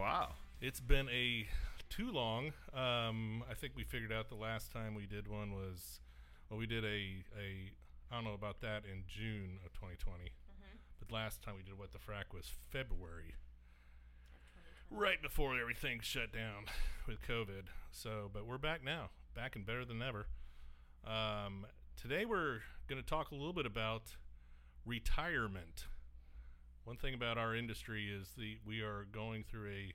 sounds great. Been a while. It's been a too long. Um, I think we figured out the last time we did one was, well, we did a a I don't know about that in June of 2020, but last time we did what the frac was February, right before everything shut down with COVID. So, but we're back now, back and better than ever. Um, today we're going to talk a little bit about retirement. One thing about our industry is the we are going through a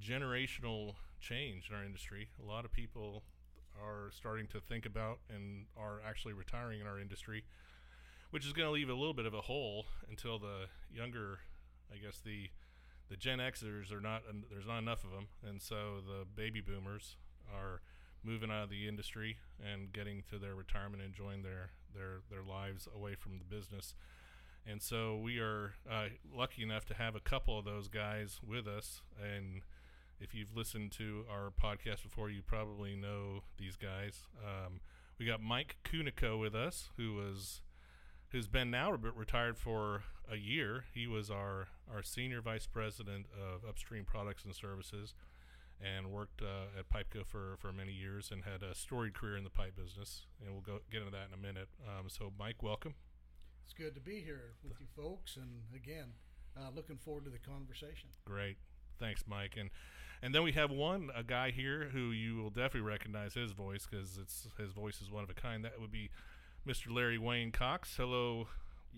generational change in our industry. A lot of people are starting to think about and are actually retiring in our industry, which is going to leave a little bit of a hole until the younger, I guess the the Gen Xers are not there's not enough of them, and so the baby boomers are moving out of the industry and getting to their retirement, and enjoying their their their lives away from the business. And so we are uh, lucky enough to have a couple of those guys with us. And if you've listened to our podcast before, you probably know these guys. Um, we got Mike Cunico with us, who was who's been now re- retired for a year. He was our our senior vice president of upstream products and services, and worked uh, at Pipeco for for many years, and had a storied career in the pipe business. And we'll go get into that in a minute. Um, so, Mike, welcome. It's good to be here with you folks, and again, uh, looking forward to the conversation. Great. Thanks, Mike. And and then we have one a guy here who you will definitely recognize his voice because it's his voice is one of a kind. That would be Mr. Larry Wayne Cox. Hello,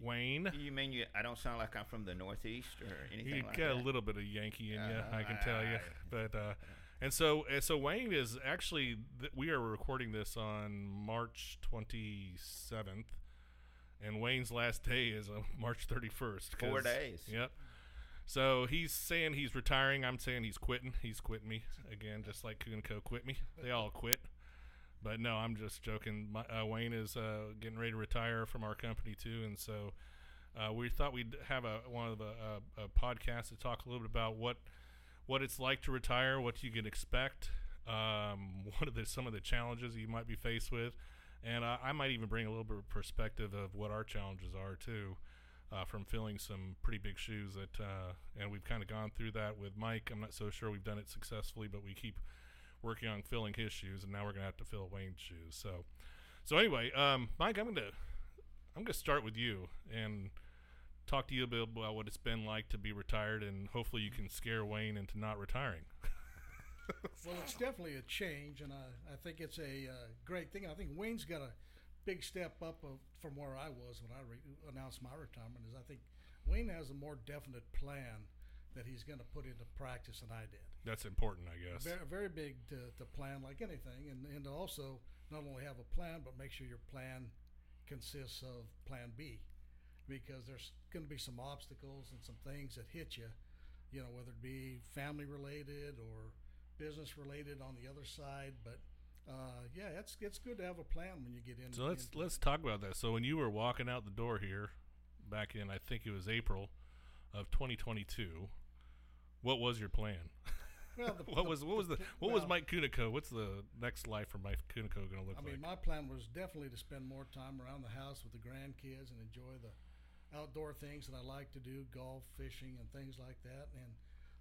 Wayne. You mean you? I don't sound like I'm from the Northeast or anything You like got that. a little bit of Yankee in you, Uh, I can tell you. But uh, and so and so Wayne is actually th- we are recording this on March twenty seventh, and Wayne's last day is uh, March thirty first. Four days. Yep. So he's saying he's retiring. I'm saying he's quitting. He's quitting me again, just like Cunico quit me. They all quit. But no, I'm just joking. My, uh, Wayne is uh, getting ready to retire from our company too, and so uh, we thought we'd have a one of the a, a podcast to talk a little bit about what what it's like to retire, what you can expect, um, what are the, some of the challenges you might be faced with, and I, I might even bring a little bit of perspective of what our challenges are too, uh, from filling some pretty big shoes that, uh, and we've kind of gone through that with Mike. I'm not so sure we've done it successfully, but we keep working on filling his shoes, and now we're gonna have to fill Wayne's shoes. So, so anyway, um, Mike, I'm gonna I'm gonna start with you and talk to you a bit about what it's been like to be retired, and hopefully you can scare Wayne into not retiring. Well, it's definitely a change, and I, I think it's a uh, great thing. I think Wayne's got a big step up of, from where I was when I re- announced my retirement. Is I think Wayne has a more definite plan that he's going to put into practice than I did. That's important, I guess. Very, very big to, to plan like anything, and, and to also not only have a plan, but make sure your plan consists of Plan B, because there's going to be some obstacles and some things that hit you, you know, whether it be family related or business related on the other side. But uh, yeah, it's it's good to have a plan when you get in. So let's into- let's talk about that. So when you were walking out the door here, back in I think it was April of 2022, what was your plan? well, the, what was what was the what was Mike Cunico? What's the next life for Mike Cunico going to look like? I like? mean, my plan was definitely to spend more time around the house with the grandkids and enjoy the outdoor things that I like to do, golf, fishing, and things like that. And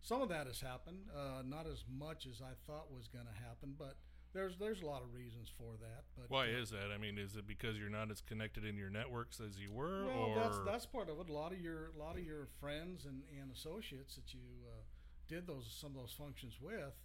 some of that has happened, uh, not as much as I thought was going to happen, but there's there's a lot of reasons for that. But Why uh, is that? I mean, is it because you're not as connected in your networks as you were, well, or that's that's part of it. A lot of your a lot of your friends and, and associates that you uh, did those some of those functions with,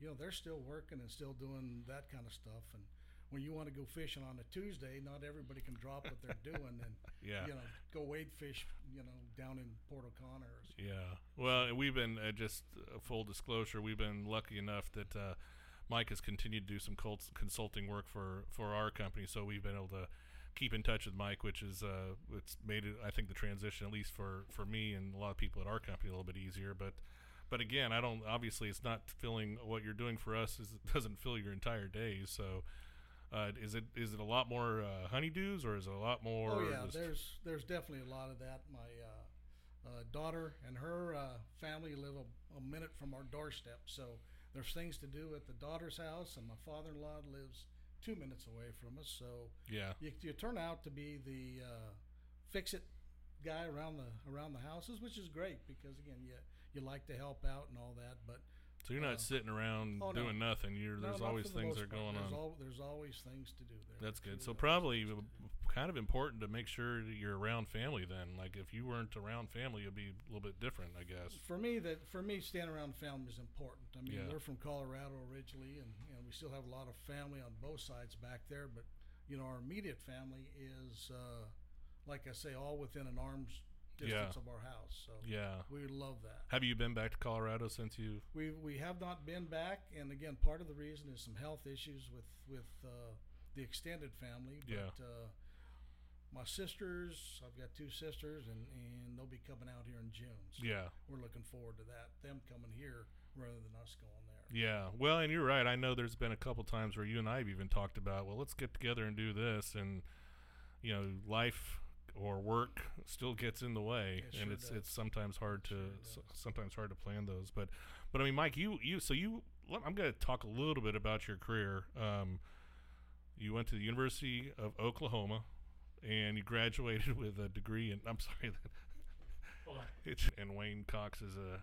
you know, they're still working and still doing that kind of stuff. And when you want to go fishing on a Tuesday, not everybody can drop what they're doing and Yeah. you know go wade fish, you know, down in Port O'Connor. Or. Yeah. Well, we've been uh, just uh, full disclosure. We've been lucky enough that uh, Mike has continued to do some consulting work for for our company, so we've been able to keep in touch with Mike, which is uh, it's made it I think the transition at least for for me and a lot of people at our company a little bit easier. But but again, I don't obviously it's not filling what you're doing for us is it doesn't fill your entire day, So. Uh, is it is it a lot more uh, honeydews or is it a lot more? Oh yeah, there's there's definitely a lot of that. My uh, uh, daughter and her uh, family live a, a minute from our doorstep, so there's things to do at the daughter's house, and my father-in-law lives two minutes away from us. So Yeah. you, you turn out to be the uh, fix it guy around the around the houses, which is great because again, you you like to help out and all that, but So you're not Uh, sitting around oh, no. doing nothing. You're no, there's always the things that are going there's on. Al- there's always things to do there. That's good. So probably things to w- do. kind of important to make sure that you're around family. Then, like if you weren't around family, it'd be a little bit different, I guess. for me that for me staying around family is important. I mean, Yeah. we're from Colorado originally, and, and we still have a lot of family on both sides back there. But you know, our immediate family is, uh, like I say, all within an arm's distance Yeah. of our house. So Yeah. we love that. Have you been back to Colorado since you? We we have not been back, and again, part of the reason is some health issues with with uh, the extended family. But, Yeah. Uh, my sisters, I've got two sisters, and, and they'll be coming out here in June. So Yeah. we're looking forward to that. Them coming here rather than us going there. Yeah. Well, and you're right. I know there's been a couple times where you and I have even talked about, well, let's get together and do this, and you know, life or work still gets in the way, It and sure it's does. it's sometimes hard to Sure sometimes hard to plan those. But but I mean, Mike, you you so you I'm going to talk a little bit about your career. Um, you went to the University of Oklahoma, and you graduated with a degree in. I'm sorry. It's and Wayne Cox is a.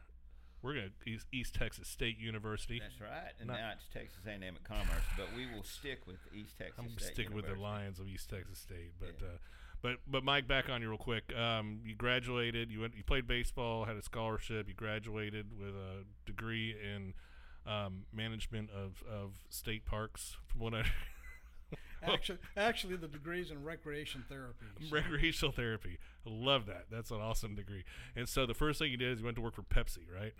We're gonna East, East Texas State University. That's right. And Not- now it's Texas A&M at Commerce, but we will stick with East Texas I'm State sticking with the Lions of East Texas State, but Yeah. uh, but but Mike, back on you real quick. Um, you graduated. You went. You played baseball. Had a scholarship. You graduated with a degree in um, management of, of state parks. From what I Actually, actually, the degrees in recreation therapy. so- recreational therapy. I love that. That's an awesome degree. And so the first thing you did is you went to work for Pepsi, right?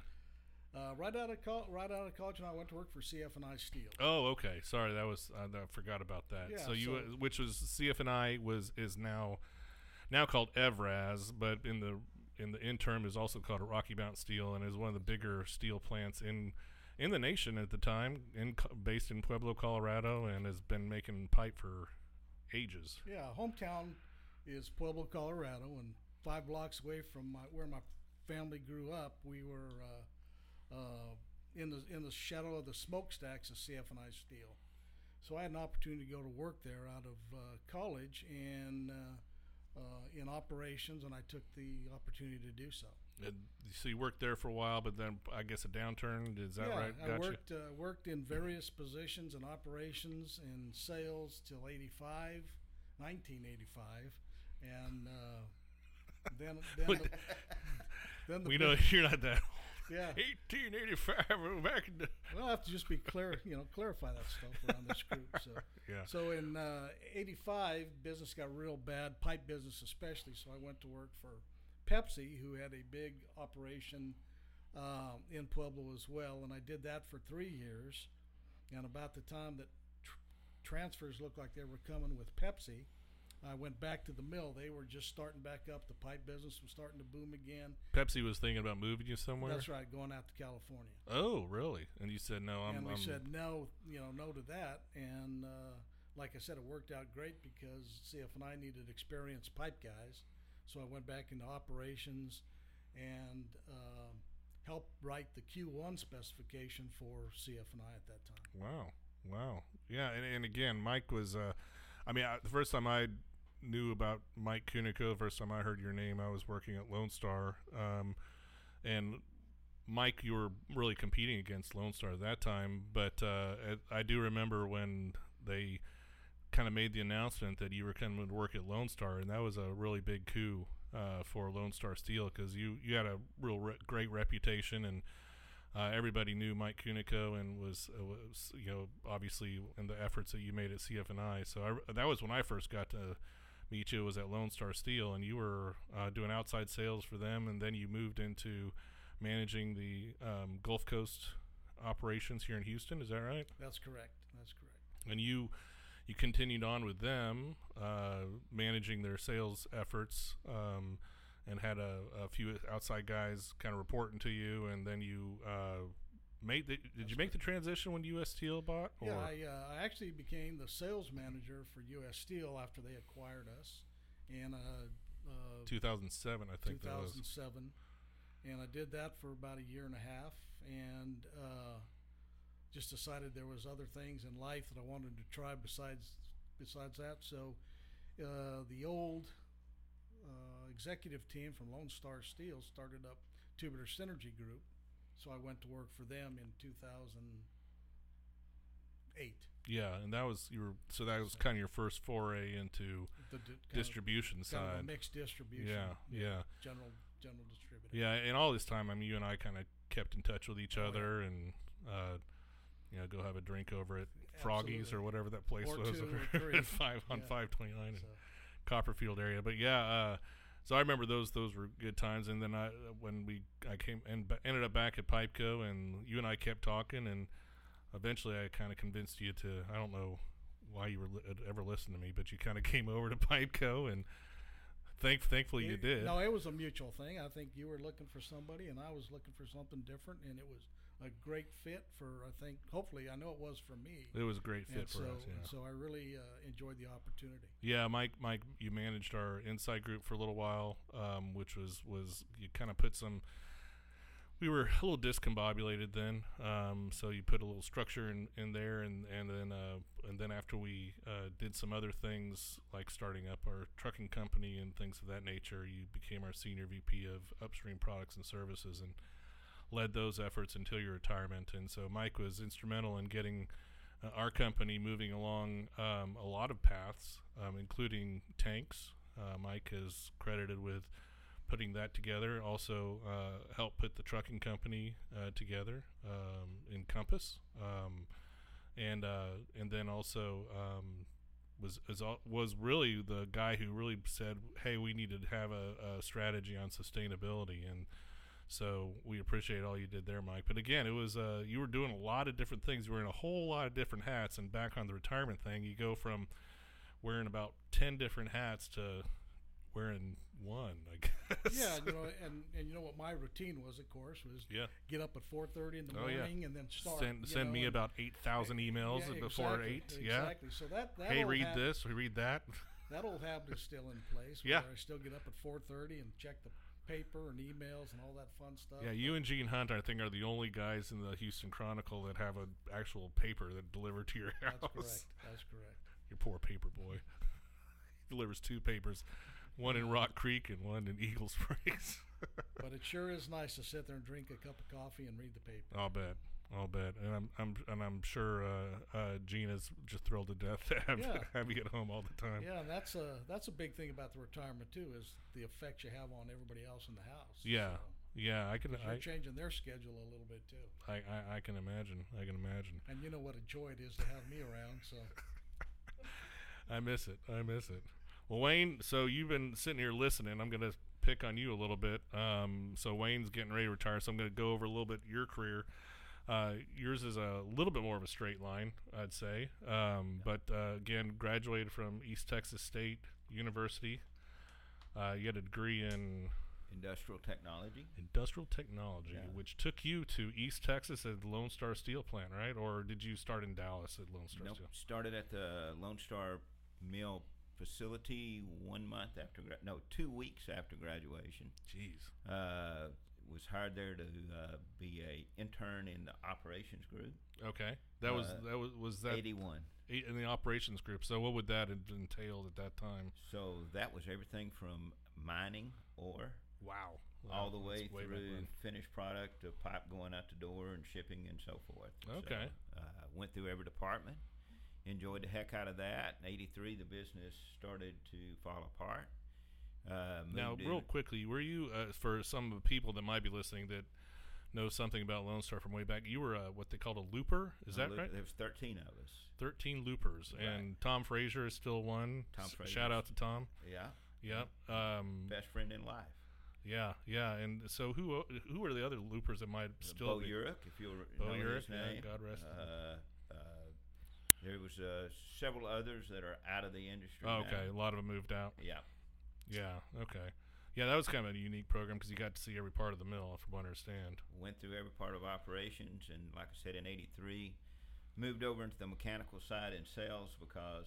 Uh, right out of col- right out of college, and I went to work for CF&I Steel. Oh, okay. Sorry, that was uh, I forgot about that. Yeah, so you, so- uh, which was CF&I was is now now called Evraz, but in the in the interim is also called Rocky Mountain Steel, and is one of the bigger steel plants in in the nation at the time, in based in Pueblo, Colorado, and has been making pipe for ages. Yeah, hometown is Pueblo, Colorado, and five blocks away from my, where my family grew up. We were uh, uh, in the in the shadow of the smokestacks of CF&I Steel. So I had an opportunity to go to work there out of uh, college and uh, uh, in operations, and I took the opportunity to do so. And so you worked there for a while, but then I guess a downturn. Is that yeah, right? I worked uh, worked in various positions in operations and sales till 85, 1985, and uh, then then the, then the we big- know you're not that. Yeah. 1885. we're Back in the, Well, I have to just be clear, you know, clarify that stuff around this group. So, yeah. so in uh, '85, business got real bad, pipe business especially. So I went to work for Pepsi, who had a big operation um, in Pueblo as well, and I did that for three years. And about the time that tr- transfers looked like they were coming with Pepsi, I went back to the mill. They were just starting back up. The pipe business was starting to boom again. Pepsi was thinking about moving you somewhere. That's right, going out to California. Oh, really? And you said no. I'm. and we I'm said no, you know, no to that. And uh, like I said, it worked out great because CF&I needed experienced pipe guys. So I went back into operations and uh, helped write the Q1 specification for CF&I at that time. Wow. Wow. Yeah. And, and again, Mike was. Uh, I mean, I, the first time I knew about Mike Cunico, first time I heard your name, I was working at Lone Star. Um, and Mike, you were really competing against Lone Star at that time. But uh, I I do remember when they kind of made the announcement that you were coming to work at Lone Star, and that was a really big coup uh, for Lone Star Steel because you you had a real re- great reputation and. Uh, everybody knew Mike Cunico and was, uh, was, you know, obviously in the efforts that you made at CF&I. So I, that was when I first got to you. Was at Lone Star Steel, and you were uh, doing outside sales for them, and then you moved into managing the um, Gulf Coast operations here in Houston. Is that right? That's correct. That's correct. and you you continued on with them, uh, managing their sales efforts, um, and had a, a few outside guys kind of reporting to you, and then you uh, made the, did you That's make the transition when U.S. Steel bought? Or? Yeah, I, uh, I actually became the sales manager for U.S. Steel after they acquired us in uh, uh, 2007, I think that was. 2007, and I did that for about a year and a half. And uh, just decided there was other things in life that I wanted to try besides besides that. So uh, the old uh, executive team from Lone Star Steel started up Tubular Synergy Group. So I went to work for them in 2008. Yeah, and that was you were so that was kind of your first foray into The di- distribution kind of a side. mixed distribution. Yeah, yeah. General general distributor. Yeah, and all this time, I mean, you and I kind of kept in touch with each Oh, yeah. other, and uh, you know, go have a drink over at Froggies or whatever that place Or was two or three. five on Yeah. five twenty nine in Copperfield area. But yeah, uh, so I remember those those were good times. And then I when we I came and ended up back at Pipeco, and you and I kept talking, and eventually I kind of convinced you to I don't know why you were li- uh, ever listened to me, but you kind of came over to Pipeco, and thank thankfully you did. No, it was a mutual thing. I think you were looking for somebody, and I was looking for something different, and it was a great fit for. I think, hopefully, I know it was for me. It was a great fit and for so, us. Yeah. so I really uh, enjoyed the opportunity. Yeah, Mike. Mike, you managed our inside group for a little while, um, which was was you kind of put some. We were a little discombobulated then, um, so you put a little structure in, in there, and and then uh, and then after we uh, did some other things like starting up our trucking company and things of that nature, you became our senior VP of upstream products and services and led those efforts until your retirement. And so Mike was instrumental in getting uh, our company moving along um, a lot of paths, um, including tanks. Uh, Mike is credited with putting that together. Also, uh, helped put the trucking company uh, together um, in Compass, um, and uh, and then also um, was was really the guy who really said, "Hey, we need to have a, a strategy on sustainability." And so we appreciate all you did there, Mike. But again, it was uh, you were doing a lot of different things. You were in a whole lot of different hats. And back on the retirement thing, you go from wearing about ten different hats to wearing one. I guess. Yeah, you know, and, and you know what my routine was, of course, was yeah. get up at four thirty in the Oh, yeah. morning and then start. Send send know, me about eight thousand emails yeah, before exactly, eight. Yeah. Exactly. So that that Hey, read this. We read that. That old habit is still in place. Yeah. I still get up at four thirty and check the paper and emails and all that fun stuff. Yeah, you and Gene Hunt, I think, are the only guys in the Houston Chronicle that have an actual paper that delivered to your house. That's correct. That's correct. Your poor paper boy. he delivers two papers, one in Rock Creek and one in Eagle Springs. But it sure is nice to sit there and drink a cup of coffee and read the paper. I'll bet. I'll bet. And I'm, I'm and I'm sure uh, uh, Gina's just thrilled to death to have Yeah. have you at home all the time. Yeah, and that's a that's a big thing about the retirement too is the effect you have on everybody else in the house. Yeah. So, Yeah, I can you're I, changing their schedule a little bit too. I, I, I can imagine. I can imagine. And you know what a joy it is to have me around. So I miss it. I miss it. Well, Wayne, so you've been sitting here listening. I'm going to pick on you a little bit. Um, so Wayne's getting ready to retire, so I'm going to go over a little bit your career. Uh, yours is a little bit more of a straight line, I'd say. Um, but uh, again, graduated from East Texas State University. Uh, you had a degree in Industrial technology. industrial technology, Yeah. which took you to East Texas at Lone Star Steel Plant, right? Or did you start in Dallas at Lone Star Nope. Steel? Started at the Lone Star Mill facility one month after gra- no two weeks after graduation. Jeez. Uh, was hired there to uh, be a intern in the operations group. Okay, that was Uh, that was was that Eighty one. in the operations group. So what would that have entailed at that time? So that was everything from mining ore Wow, all the Wow, way through finished product to pipe going out the door and shipping and so forth. Okay. So, uh, went through every department. Enjoyed the heck out of that. In '83, the business started to fall apart. Uh, Now, real quickly, were you uh, for some of the people that might be listening that know something about Lone Star from way back? You were uh, what they called a looper. Is uh, that look, right? There was 13 of us. Thirteen loopers, Right. and Tom Frazier is still one. Tom Frazier. Shout out to Tom. Yeah. Yep. Um, Best friend in life. yeah, yeah. And so who who are the other loopers that might Uh, still Bo be? Urich, if you'll Bo know Urich, yeah. God rest. Uh, uh, there was uh, several others that are out of the industry. Oh, now. okay, a lot of them moved out. Yeah. Yeah. Okay. Yeah, that was kind of a unique program because you got to see every part of the mill, from what I understand. Went through every part of operations, and like I said, in '83, moved over into the mechanical side in sales because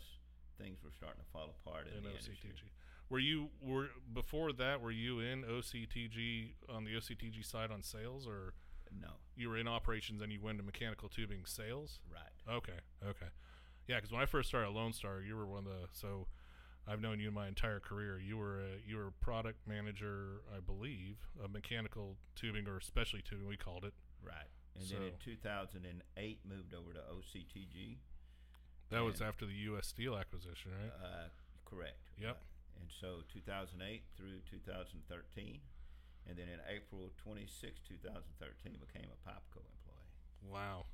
things were starting to fall apart in, in the OCTG. industry. Were you were before that? Were you in OCTG on the OCTG side on sales or? No, You were in operations and you went to mechanical tubing sales. right. Okay, okay, yeah. Because when I first started at Lone Star, you were one of the so. I've known you in my entire career. You were a, you were a product manager, I believe, of mechanical tubing or specialty tubing. We called it. Right. And then in 2008, moved over to OCTG. That was after the U.S. Steel acquisition, right? Uh, correct. Yep. Uh, and so 2008 through 2013. And then in April 26, 2013, became a Pipeco employee wow.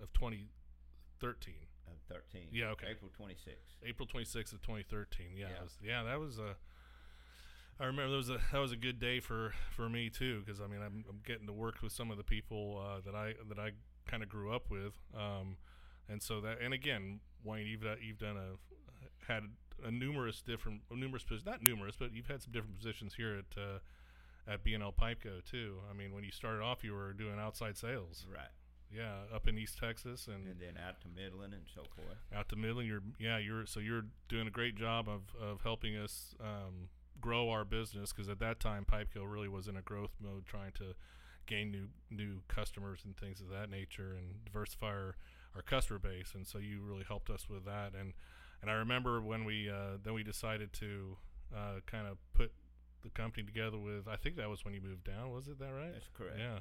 Of 2013. Of 13. Yeah, okay. April 26. April 26th of 2013. Yeah, Yeah. was, yeah, that was a. I remember that was a that was a good day for for me too because I mean I'm, I'm getting to work with some of the people uh, that I that I kind of grew up with, um, and so that and again Wayne you've uh, you've done a had a numerous different numerous not numerous but you've had some different positions here at uh, at BNL Pipeco too. I mean when you started off you were doing outside sales, Right. Yeah, up in East Texas and And then out to Midland and so forth. out to Midland. You're yeah, you're so you're doing a great job of of helping us um, grow our business because at that time Pipeco really was in a growth mode, trying to gain new new customers and things of that nature and diversify our, our customer base. And so you really helped us with that. And and I remember when we uh, then we decided to uh, kind of put the company together with. I think that was when you moved down. Was it that right? That's correct. Yeah.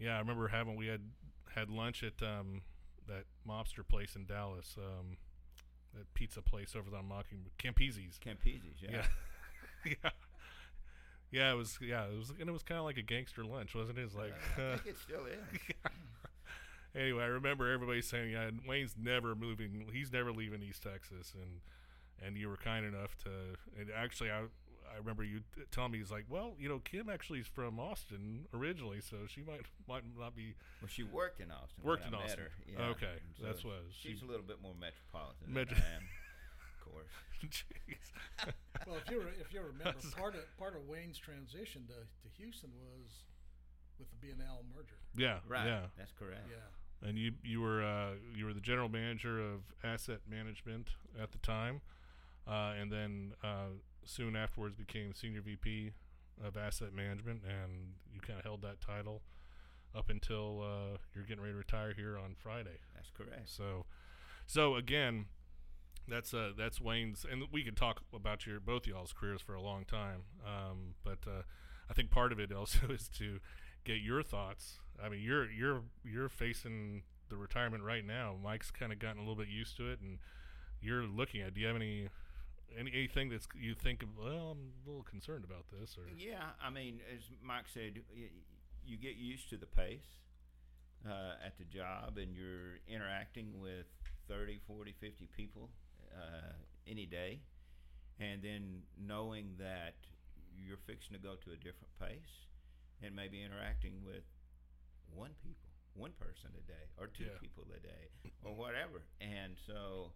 Yeah. Yeah, I remember having we had had lunch at um, that mobster place in Dallas, um, that pizza place over on Mocking Campisi's. Campisi's, yeah. Yeah, yeah, yeah. It was yeah, it was and it was kind of like a gangster lunch, wasn't it? It was like. Uh, I think it still is. anyway, I remember everybody saying, "Yeah, Wayne's never moving. He's never leaving East Texas," and and you were kind enough to. And actually, I I remember you t- telling me he's like, "Well, you know, Kim actually is from Austin originally, so she might might not be Well, she worked in Austin. Worked when in I met Austin. her, yeah. Okay, And that's what She's she- a little bit more metropolitan Metro- than I am, of course. Jeez. Well, if you if you remember, That's- part of part of Wayne's transition to, to Houston was with the B and L merger. yeah, Right. yeah. That's correct. Yeah, And you you were uh, you were the general manager of asset management at the time, uh, and then uh, soon afterwards became senior VP of asset management, and you kind of held that title up until uh, you're getting ready to retire here on Friday. That's correct. So, so again, that's uh, that's Wayne's, and we could talk about your both y'all's careers for a long time. Um, but uh, I think part of it also is to get your thoughts. I mean, you're you're you're facing the retirement right now. Mike's kind of gotten a little bit used to it, and you're looking at. Do you have any? Any, anything that's you think of? Well, I'm a little concerned about this, or Yeah, I mean, as Mike said, you get used to the pace uh, at the job, and you're interacting with 30, 40, 50 people uh, any day, and then knowing that you're fixing to go to a different pace, and maybe interacting with one people, one person a day, or two Yeah. people a day, or whatever, and so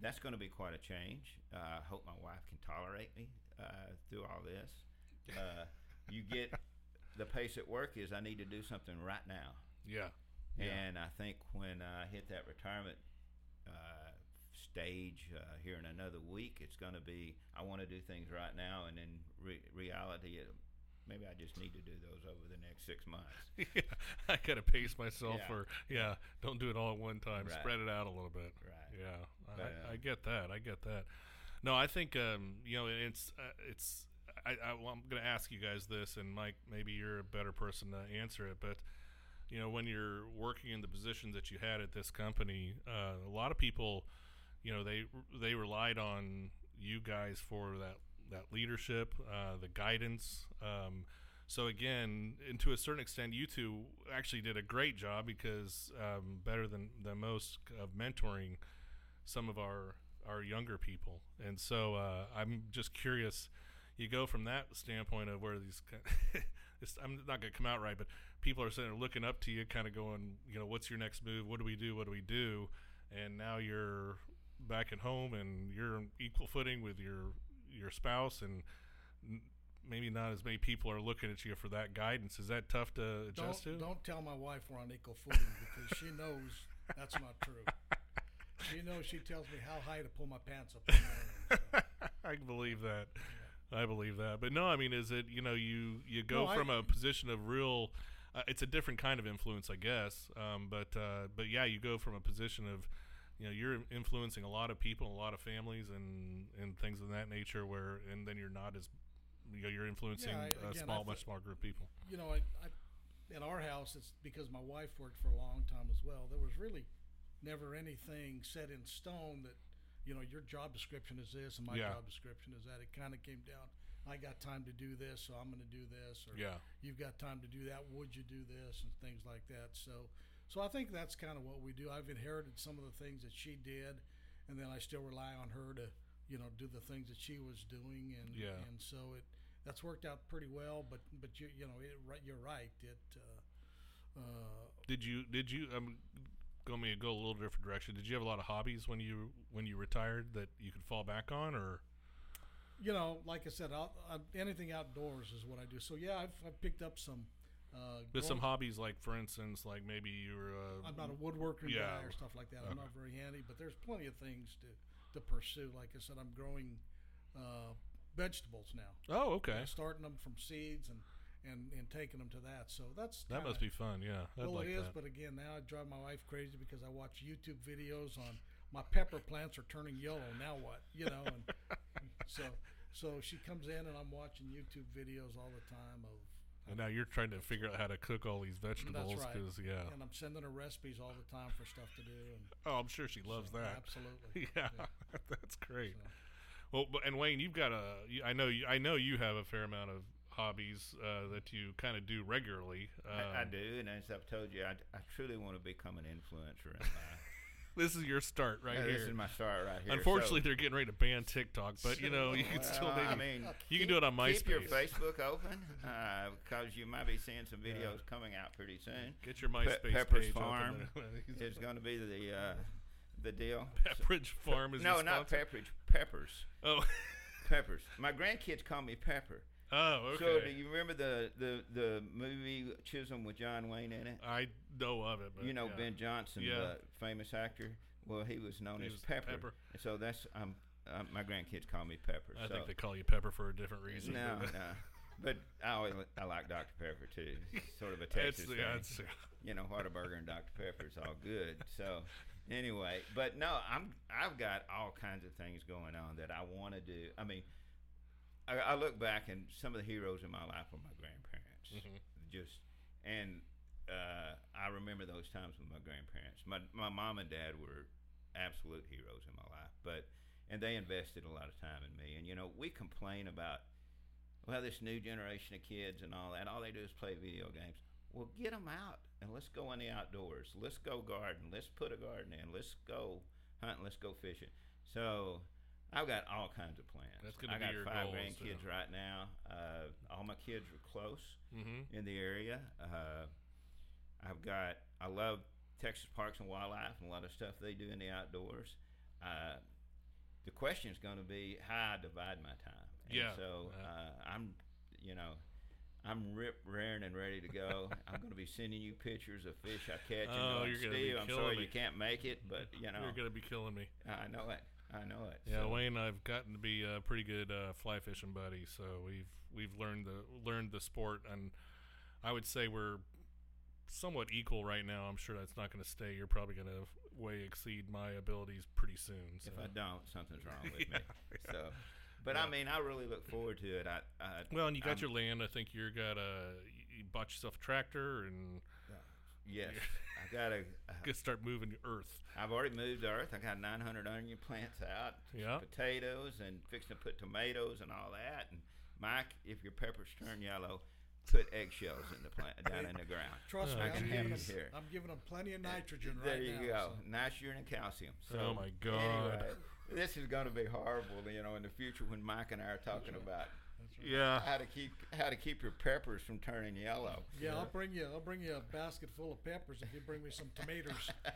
that's going to be quite a change. Uh, I hope my wife can tolerate me uh, through all this. Uh, you get the pace at work is I need to do something right now, yeah, Yeah. and I think when I hit that retirement uh, stage uh, here in another week, it's going to be I want to do things right now, and then re- reality. uh maybe I just need to do those over the next six months. yeah. I gotta pace myself Yeah. for yeah. Don't do it all at one time. Right. Spread it out a little bit. Right. Yeah, But, I, uh, I get that. I get that. No, I think um, you know it's uh, it's. I, I well, I'm going to ask you guys this, and Mike, maybe you're a better person to answer it. But you know, when you're working in the positions that you had at this company, uh, a lot of people, you know, they they relied on you guys for that that leadership, uh, the guidance. Um, so again, and to a certain extent, you two actually did a great job because um, better than than most of mentoring some of our our younger people. And so uh, I'm just curious. You go from that standpoint of where these. I'm not going to come out right, but people are sitting there looking up to you, kind of going, you know, what's your next move? What do we do? What do we do? And now you're back at home and you're equal footing with your your spouse and maybe not as many people are looking at you for that guidance. Is that tough to don't adjust to? don't tell my wife we're on equal footing because she knows that's not true. She knows she tells me how high to pull my pants up. Morning, so. I believe that. I believe that. But no, I mean, is it you know you you go No, from a position of real. uh, it's a different kind of influence, I guess. Um, but uh, but yeah, you go from a position of you know you're influencing a lot of people, a lot of families, and and things of that nature. Where and then you're not as you know you're influencing I- a again, I small, thi- much smaller group of people. you know, I, I, in our house, it's because my wife worked for a long time as well. There was really never anything set in stone that, you know, your job description is this and my Yeah. job description is that. It kind of came down. I got time to do this, so I'm going to do this. Or Yeah. you've got time to do that. Would you do this and things like that? So, so I think that's kind of what we do. I've inherited some of the things that she did, and then I still rely on her to, you know, do the things that she was doing, and Yeah. and so it that's worked out pretty well. But but you you know it, right, you're right. It uh, uh, Did you did you um go me go a little different direction? Did you have a lot of hobbies when you when you retired that you could fall back on, or you know, like I said, out, uh, anything outdoors is what I do. So yeah, I've, I've picked up some. Uh, but some hobbies like for instance like maybe you're uh, I'm not a woodworker Yeah. guy or stuff like that. I'm Okay. not very handy, but there's plenty of things to, to pursue. Like I said, I'm growing uh, vegetables now. oh okay Yeah, starting them from seeds and, and, and taking them to that. So that's that must be fun yeah I'd well, like it is. that But again, now I drive my wife crazy because I watch YouTube videos on my pepper plants are turning yellow. Now what? You know, and so so she comes in and I'm watching YouTube videos all the time of. And now you're trying to figure out how to cook all these vegetables right. because yeah And I'm sending her recipes all the time for stuff to do. And oh I'm sure she loves so, that Absolutely. yeah, that's great. Well, but, and Wayne, you've got a. I know you. I know you have a fair amount of hobbies uh, that you kind of do regularly. I, I Um, do, and as I've told you, I, I truly want to become an influencer in life. This is your start right Uh, here. This is my start right here. Unfortunately, So- they're getting ready to ban TikTok, but you know you can still maybe. I mean, you can do it on MySpace. keep your Facebook open because you might be seeing some videos coming out pretty soon. Get your MySpace Pepper's page Farm. It's going to be the uh, the deal. Pepperidge Farm is no, not? Pepperidge. Peppers. Oh, Peppers. My grandkids call me Pepper. Oh, okay. So do you remember the, the, the movie Chisum with John Wayne in it? I know of it, but you know yeah. Ben Johnson, Yeah. the famous actor. Well, he was known He as was Pepper. Pepper. And so that's um, um, my grandkids call me Pepper. I so. think they call you Pepper for a different reason. no, but- no. But I always I like Dr Pepper too. It's sort of a Texas thing. you know, Whataburger and Dr Pepper is all good. So anyway, but no, I'm I've got all kinds of things going on that I want to do. I mean, I, I look back and some of the heroes in my life were my grandparents. Mhm. Just and uh, I remember those times with my grandparents. My my mom and dad were absolute heroes in my life, but and they invested a lot of time in me. And you know, we complain about well, this new generation of kids and all that. All they do is play video games. Well, get them out and let's go in the outdoors. Let's go garden. Let's put a garden in. Let's go hunting. Let's go fishing. So I've got all kinds of plans. That's gonna I be got your five goals, grandkids yeah. right now. Uh, all my kids are close hmm in the area. Uh, I've got. I love Texas Parks and Wildlife and a lot of stuff they do in the outdoors. Uh, the question is going to be how I divide my time. And Yeah, So uh, I'm, you know, I'm rip raring and ready to go. I'm going to be sending you pictures of fish I catch. and Oh, going, you're gonna be Steve, I'm sorry me." you can't make it, but you know, You're gonna be killing me. I know it. I know it. Yeah, So- Wayne, I've gotten to be a pretty good uh, fly fishing buddy, so we've we've learned the learned the sport, and I would say we're somewhat equal right now. I'm sure that's not going to stay. You're probably going to way exceed my abilities pretty soon. So. If I don't, something's wrong with Yeah, me. So, but Yeah. I mean, I really look forward to it. I, I well, and you got I'm- your land. I think you got a you bought yourself a tractor and Yes, I got a. get start moving your earth. I've already moved the earth. I got 900 onion plants out, Yeah. potatoes, and fixing to put tomatoes and all that. And Mike, if your peppers turn yellow, put eggshells in the plant down in the ground. Trust Oh, me, I I'm can giving, them, it here. I'm giving them plenty of uh, nitrogen right? now. there you now. go. Nitrogen and calcium. So Oh, my God. Anyway, this is going to be horrible, you know, in the future when Mike and I are talking about Yeah. how to keep how to keep your peppers from turning yellow. Yeah, I'll bring you. I'll bring you a basket full of peppers if you bring me some tomatoes.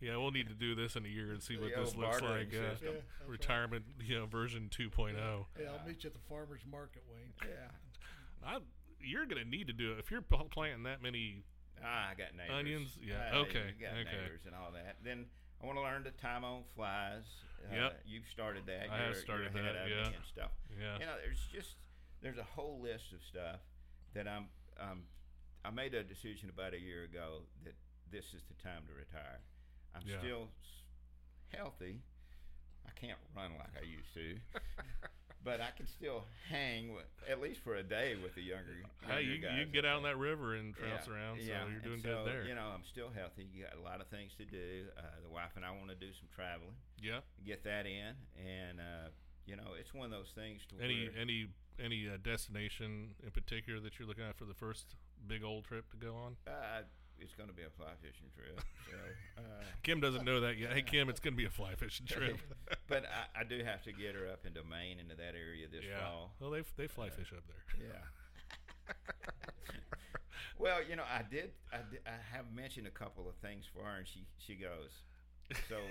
Yeah, we'll need to do this in a year and see what this looks like. Uh. Yeah, that's right. retirement, you know, version 2.0. Yeah, I'll meet you at the farmers market, Wayne. Yeah. I, you're gonna need to do it if you're planting that many. Ah, I got neighbors. Onions? Yeah, Ah, okay, Got okay. neighbors and all that. Then I want to learn to time on flies. Uh, Yep. You've started that. I have You're- you're started ahead that, yeah. And stuff. Yeah. You know, there's just there's a whole list of stuff that I'm um I made a decision about a year ago that this is the time to retire. I'm Yeah. still healthy. I can't run like I used to, but I can still hang with, at least for a day with the younger. Hey, you, guys you can get out in that river and trounce yeah, around, so yeah, you're doing so, good there. You know, I'm still healthy. You got a lot of things to do. Uh, the wife and I want to do some traveling, yeah. get that in, and uh, you know, it's one of those things. To Any where, any any uh, destination in particular that you're looking at for the first big old trip to go on? uh, it's going to be a fly fishing trip. So, uh, Kim doesn't know that yet. Hey, Kim, it's going to be a fly fishing trip. But I, I do have to get her up into Maine into that area this yeah. fall. Well, they they fly Uh, fish up there. Yeah. well, you know, I did, I did. I have mentioned a couple of things for her, and she she goes, so.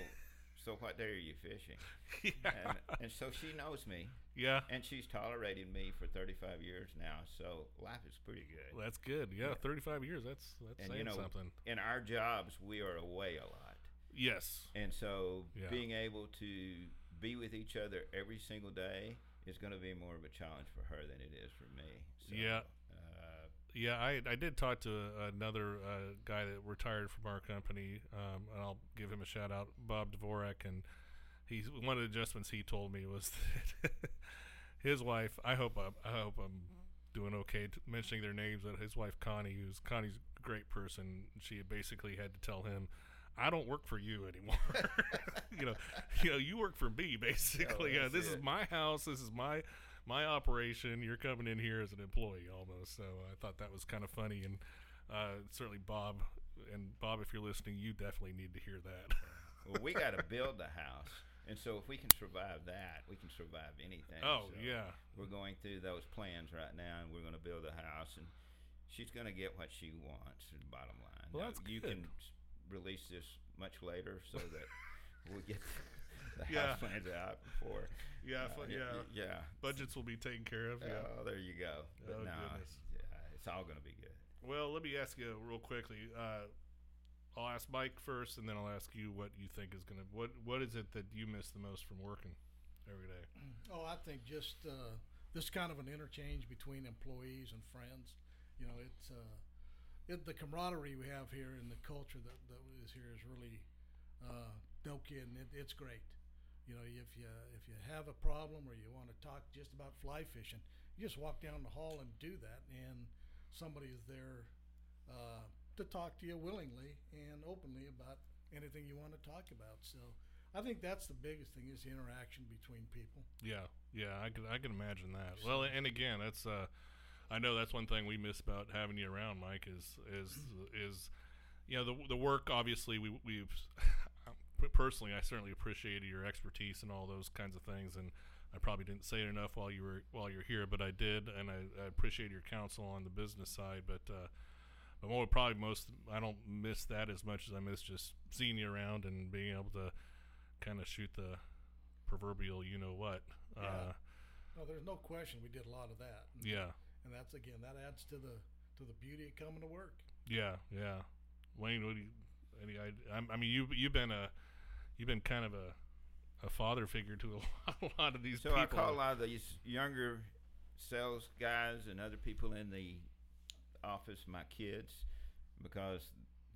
So what day are you fishing? yeah. And, and so she knows me, yeah. and she's tolerated me for 35 years now. So life is pretty good. Well, that's good. Yeah, Yeah. 35 years. That's that's And, saying you know, something. In our jobs, we are away a lot, Yes. and so Yeah. being able to be with each other every single day is going to be more of a challenge for her than it is for me. So, Yeah. Uh, Yeah, I I did talk to another uh, guy that retired from our company, um, and I'll give him a shout out, Bob Dvorak, and he's one of the adjustments he told me was that his wife. I hope I'm, I hope I'm doing okay t- mentioning their names. That his wife Connie, who's Connie's a great person, she basically had to tell him. I don't work for you anymore. you know, you know, you work for me basically. Oh, uh, this is my house. This is my my operation. You're coming in here as an employee almost. So I thought that was kind of funny, and uh, certainly Bob and Bob, if you're listening, you definitely need to hear that. well, we got to build the house, and so if we can survive that, we can survive anything. oh So yeah, we're going through those plans right now, and we're going to build a house, and she's going to get what she wants. Bottom line. Well, Now, that's you good. can release this much later so that we get the Yeah. house plans out before. yeah, uh, fu- yeah. yeah. Budgets will be taken care of. Yeah. Oh, there you go. But Oh, no, goodness. yeah, it's all going to be good. Well, let me ask you real quickly. Uh, I'll ask Mike first, and then I'll ask you what you think is gonna what what is it that you miss the most from working every day? Oh, I think just uh, this kind of an interchange between employees and friends. You know, it's uh, it, the camaraderie we have here and the culture that, that is here is really uh, kidding. It, it's great. You know, if you if you have a problem or you want to talk just about fly fishing, you just walk down the hall and do that, and somebody is there uh, to talk to you willingly and openly about anything you want to talk about. So. I think that's the biggest thing is the interaction between people. Yeah, yeah, I can I can imagine that. Well, and again, that's uh, I know that's one thing we miss about having you around, Mike. Is is is you know the the work. Obviously, we we've personally, I certainly appreciated your expertise and all those kinds of things, and I probably didn't say it enough while you were while you're here, but I did, and I, I appreciate your counsel on the business side, but. Uh, but more probably most, I don't miss that as much as I miss just seeing you around and being able to kind of shoot the proverbial you know what. Uh, No, there's no question we did a lot of that. yeah, And that's again that adds to the to the beauty of coming to work. yeah, yeah. Wayne, what do you? Any idea? I, I mean, you you've been a you've been kind of a a father figure to a lot, a lot of these So people. I call a lot of these younger sales guys and other people in the office my kids because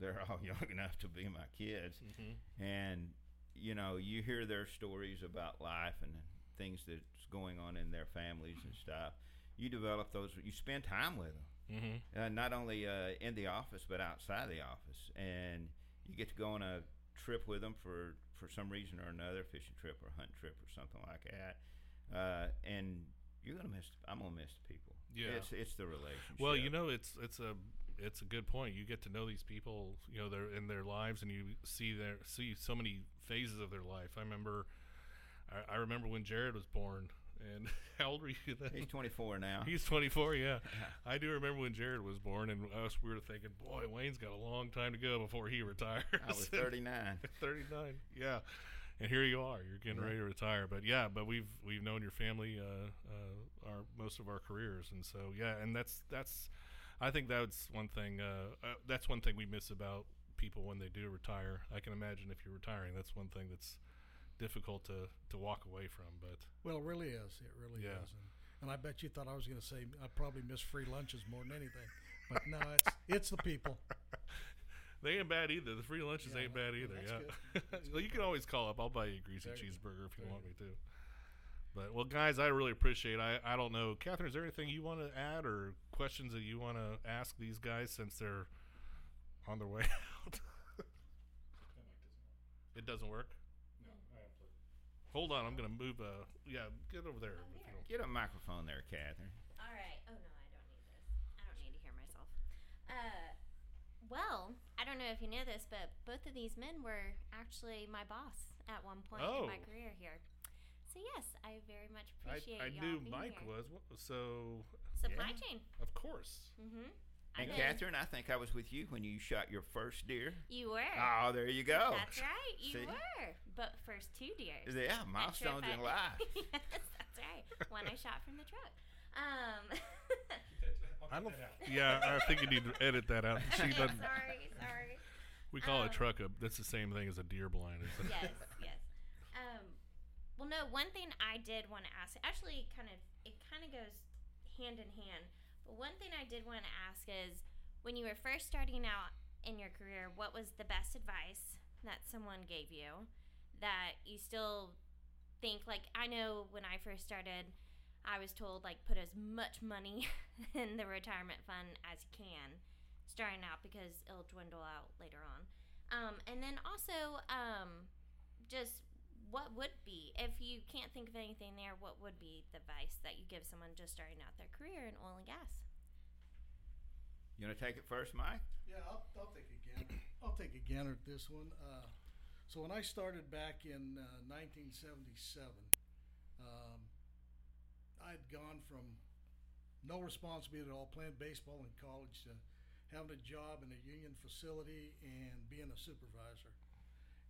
they're all young enough to be my kids. Mhm. And you know, you hear their stories about life and things that's going on in their families and stuff. You develop those. You spend time with them, Mhm. uh, not only uh, in the office but outside the office, and you get to go on a trip with them for for some reason or another, fishing trip or hunting trip or something like that. Uh, and you're gonna miss. I'm gonna miss the people. Yeah. it's it's the relationship. Well, you know, it's it's a it's a good point. You get to know these people, you know, their in their lives, and you see their see so many phases of their life. I remember, I, I remember when Jared was born, and how old were you then? he's 24 now. He's 24, yeah. I do remember when Jared was born, and us we were thinking, boy, Wayne's got a long time to go before he retires. I was 39. 39, yeah. And here you are, you're getting ready to retire. But yeah, but we've we've known your family uh, uh, our most of our careers, and so yeah, and that's that's I think that's one thing uh, uh, that's one thing we miss about people when they do retire. I can imagine if you're retiring, that's one thing that's difficult to to walk away from. But Well, it really is. It really Yeah. is. And, and I bet you thought I was going to say I probably miss free lunches more than anything. But no, it's it's the people. They ain't bad either. The free lunches Yeah, ain't bad either. Yeah. well, you can always call up. I'll buy you a greasy Very good. cheeseburger if you Very want me to. But well, guys, I really appreciate. I I don't know, Catherine. Is there anything you want to add or questions that you want to ask these guys since they're on their way out? it doesn't work. Hold on, I'm gonna move. Uh, yeah, get over there. if you don't- Get a microphone there, Catherine. All right. Oh no, I don't need this. I don't need to hear myself. Uh, well, I don't know if you know this, but both of these men were actually my boss at one point in my Oh. career here. So yes, I very much I, appreciate I y'all knew being Mike here. was what- so. supply Yeah. chain. Of course. Mm-hmm. And Catherine, I think I was with you when you shot your first deer. you were. Oh, there you go. That's right, you See? were. But first two deer. Yeah, That trip milestones I- in life. yes, that's right. One I shot from the truck. Um. I don't. Yeah, I think you need to edit that out. She doesn't. sorry, sorry. We call a Um, truck a. That's the same thing as a deer blind. Isn't it? yes, yes. Um, well, no. One thing I did want to ask, actually, kind of, it kind of goes hand in hand. But one thing I did want to ask is, when you were first starting out in your career, what was the best advice that someone gave you that you still think like? I know when I first started, I was told like put as much money in the retirement fund as you can starting out because it'll dwindle out later on. Um, and then also, um, just what would be if you can't think of anything there? What would be the advice that you give someone just starting out their career in oil and gas? You want to take it first, Mike? Yeah, I'll, I'll take a gander. I'll take a gander at this one. Uh, so when I started back in uh, 1977, um, I'd gone from no responsibility at all, playing baseball in college, to having a job in a union facility and being a supervisor.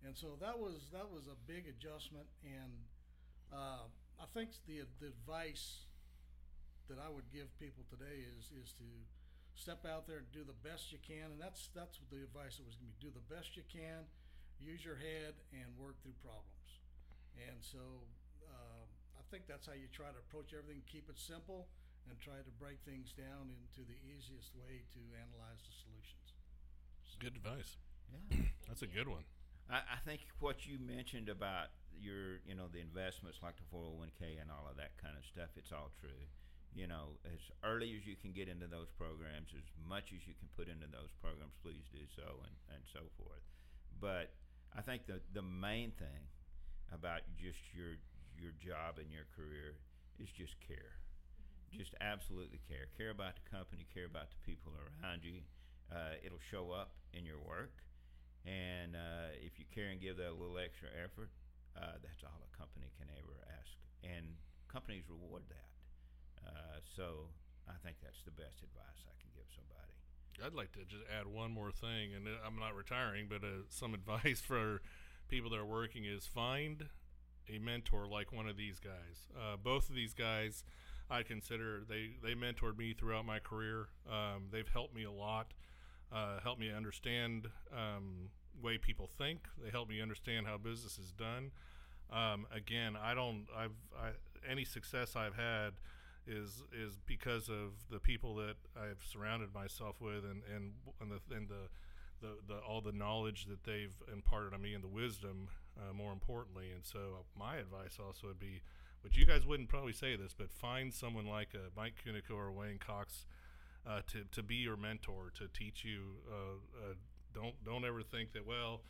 And so that was that was a big adjustment. And uh, I think the the advice that I would give people today is is to step out there and do the best you can, and that's that's what the advice that was going to be: do the best you can, use your head, and work through problems. And so, um, I think that's how you try to approach everything. Keep it simple, and try to break things down into the easiest way to analyze the solutions. So, Good advice. Yeah. That's a good one. I, I think what you mentioned about your, you know, the investments like the 401k and all of that kind of stuff, it's all true. You know, as early as you can get into those programs, as much as you can put into those programs, please do so, and, and so forth. But I think the the main thing about just your your job and your career is just care. Just absolutely care. Care about the company. Care about the people around you. Uh, it'll show up in your work. And uh, if you care and give that a little extra effort, uh, that's all a company can ever ask. And companies reward that. Uh, so I think that's the best advice I can give somebody. I'd like to just add one more thing, and uh, I'm not retiring, but uh, some advice for people that are working is find a mentor like one of these guys. Uh, both of these guys, I consider they they mentored me throughout my career. Um, they've helped me a lot, uh, helped me understand um, way people think. They helped me understand how business is done. Um, again, I don't. I've I, any success I've had is is because of the people that I've surrounded myself with, and and and the and the, the, the all the knowledge that they've imparted on me, and the wisdom, uh, more importantly. And so, my advice also would be, which you guys wouldn't probably say this, but find someone like a Mike Cunico or Wayne Cox uh, to to be your mentor, to teach you. Uh, uh, don't don't ever think that well.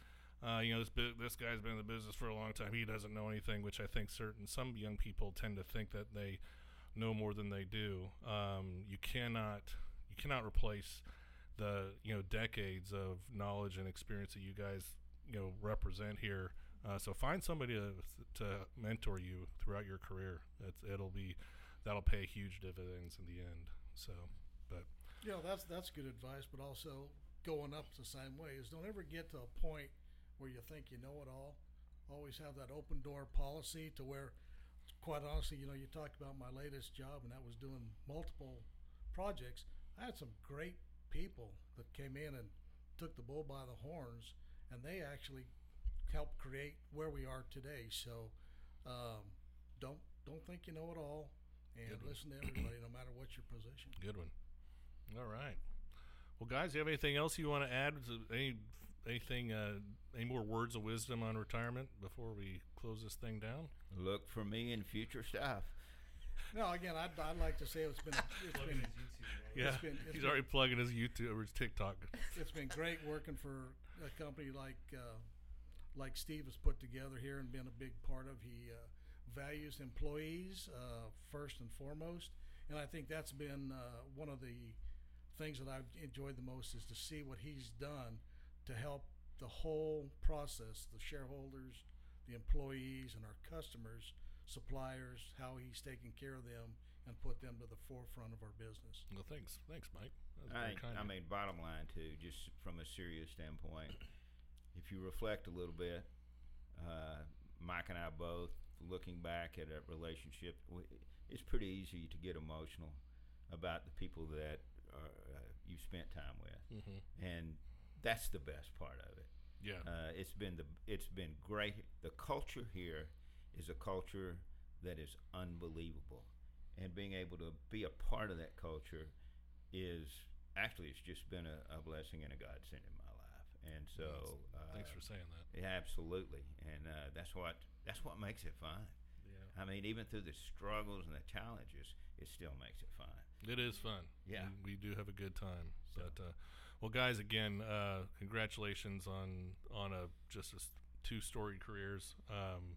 Uh, you know this this guy's been in the business for a long time. He doesn't know anything, which I think certain some young people tend to think that they know more than they do. Um, you cannot you cannot replace the you know decades of knowledge and experience that you guys you know represent here. Uh, so find somebody to, to mentor you throughout your career. It's, it'll be that'll pay huge dividends in the end. So, know, that's that's good advice, but also going up the same way is don't ever get to a point where you think you know it all. Always have that open door policy to where, quite honestly, you know, you talked about my latest job, and that was doing multiple projects. I had some great people that came in and took the bull by the horns, and they actually helped create where we are today. So, um, don't don't think you know it all, and Good one. listen to everybody, no matter what your position. good one. All right. Well, guys, do you have anything else you want to add? Is Any anything? Uh, any more words of wisdom on retirement before we close this thing down? Look for me in future stuff. No, again, I'd, I'd like to say it's been it's Plugging been his YouTube. right? Yeah, been- it's he's been- already plugging his YouTube or his TikTok. it's been great working for a company like uh, like Steve has put together here and been a big part of. He uh, values employees uh, first and foremost, and I think that's been uh, one of the things that I've enjoyed the most is to see what he's done to help the whole process, the shareholders, the employees, and our customers, suppliers, how he's taken care of them and put them to the forefront of our business. Well, thanks, thanks, Mike. That I, very kind I of mean, bottom line too, just from a serious standpoint, if you reflect a little bit, uh, Mike and I both looking back at a relationship, it's pretty easy to get emotional about the people that are, uh, you spent time with, Mhm. and that's the best part of it. Yeah, Uh, it's been the it's been great. The culture here is a culture that is unbelievable, and being able to be a part of that culture is actually it's just been a, a blessing and a godsend in my life. And so, uh, thanks for saying that. yeah, absolutely, and uh, that's what that's what makes it fun. Yeah, I mean, even through the struggles and the challenges, it still makes it fun. It is fun. Yeah. we, we do have a good time. So- But uh, well, guys, again, uh, congratulations on on a just a two story careers. Um,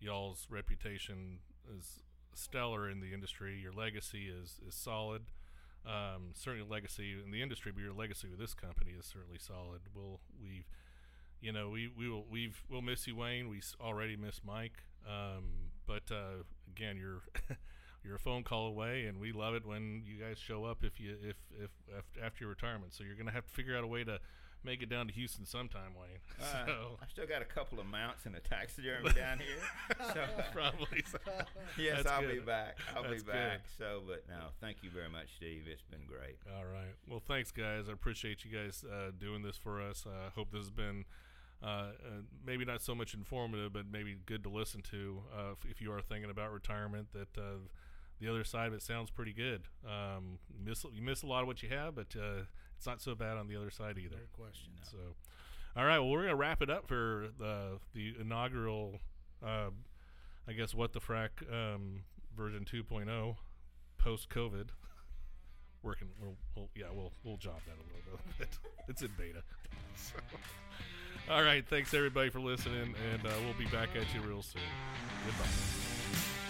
y'all's reputation is stellar in the industry. Your legacy is is solid. Um, certainly, legacy in the industry, but your legacy with this company is certainly solid. We'll we've you know we we will we've we'll miss you, Wayne. We already miss Mike. Um, but uh, again, you're you're a phone call away, and we love it when you guys show up if you if if af- after your retirement. So you're gonna have to figure out a way to make it down to Houston sometime, Wayne. Uh, so I still got a couple of mounts and a taxidermy down here. So probably. So. yes, That's I'll good. be back. I'll That's be back. So, but no, thank you very much, Steve. It's been great. All right. Well, thanks, guys. I appreciate you guys uh, doing this for us. I uh, hope this has been uh, uh, maybe not so much informative, but maybe good to listen to uh, if, if you are thinking about retirement. That uh, the other side of it sounds pretty good. Um, you miss you miss a lot of what you have, but uh, it's not so bad on the other side either. No question. So, all right. Well, we're gonna wrap it up for the the inaugural, uh, I guess, what the frac um, version 2.0 post COVID. Working. We'll, we'll, yeah, we'll we'll job that a little bit. it's in beta. So, all right. Thanks everybody for listening, and uh, we'll be back at you real soon. Goodbye.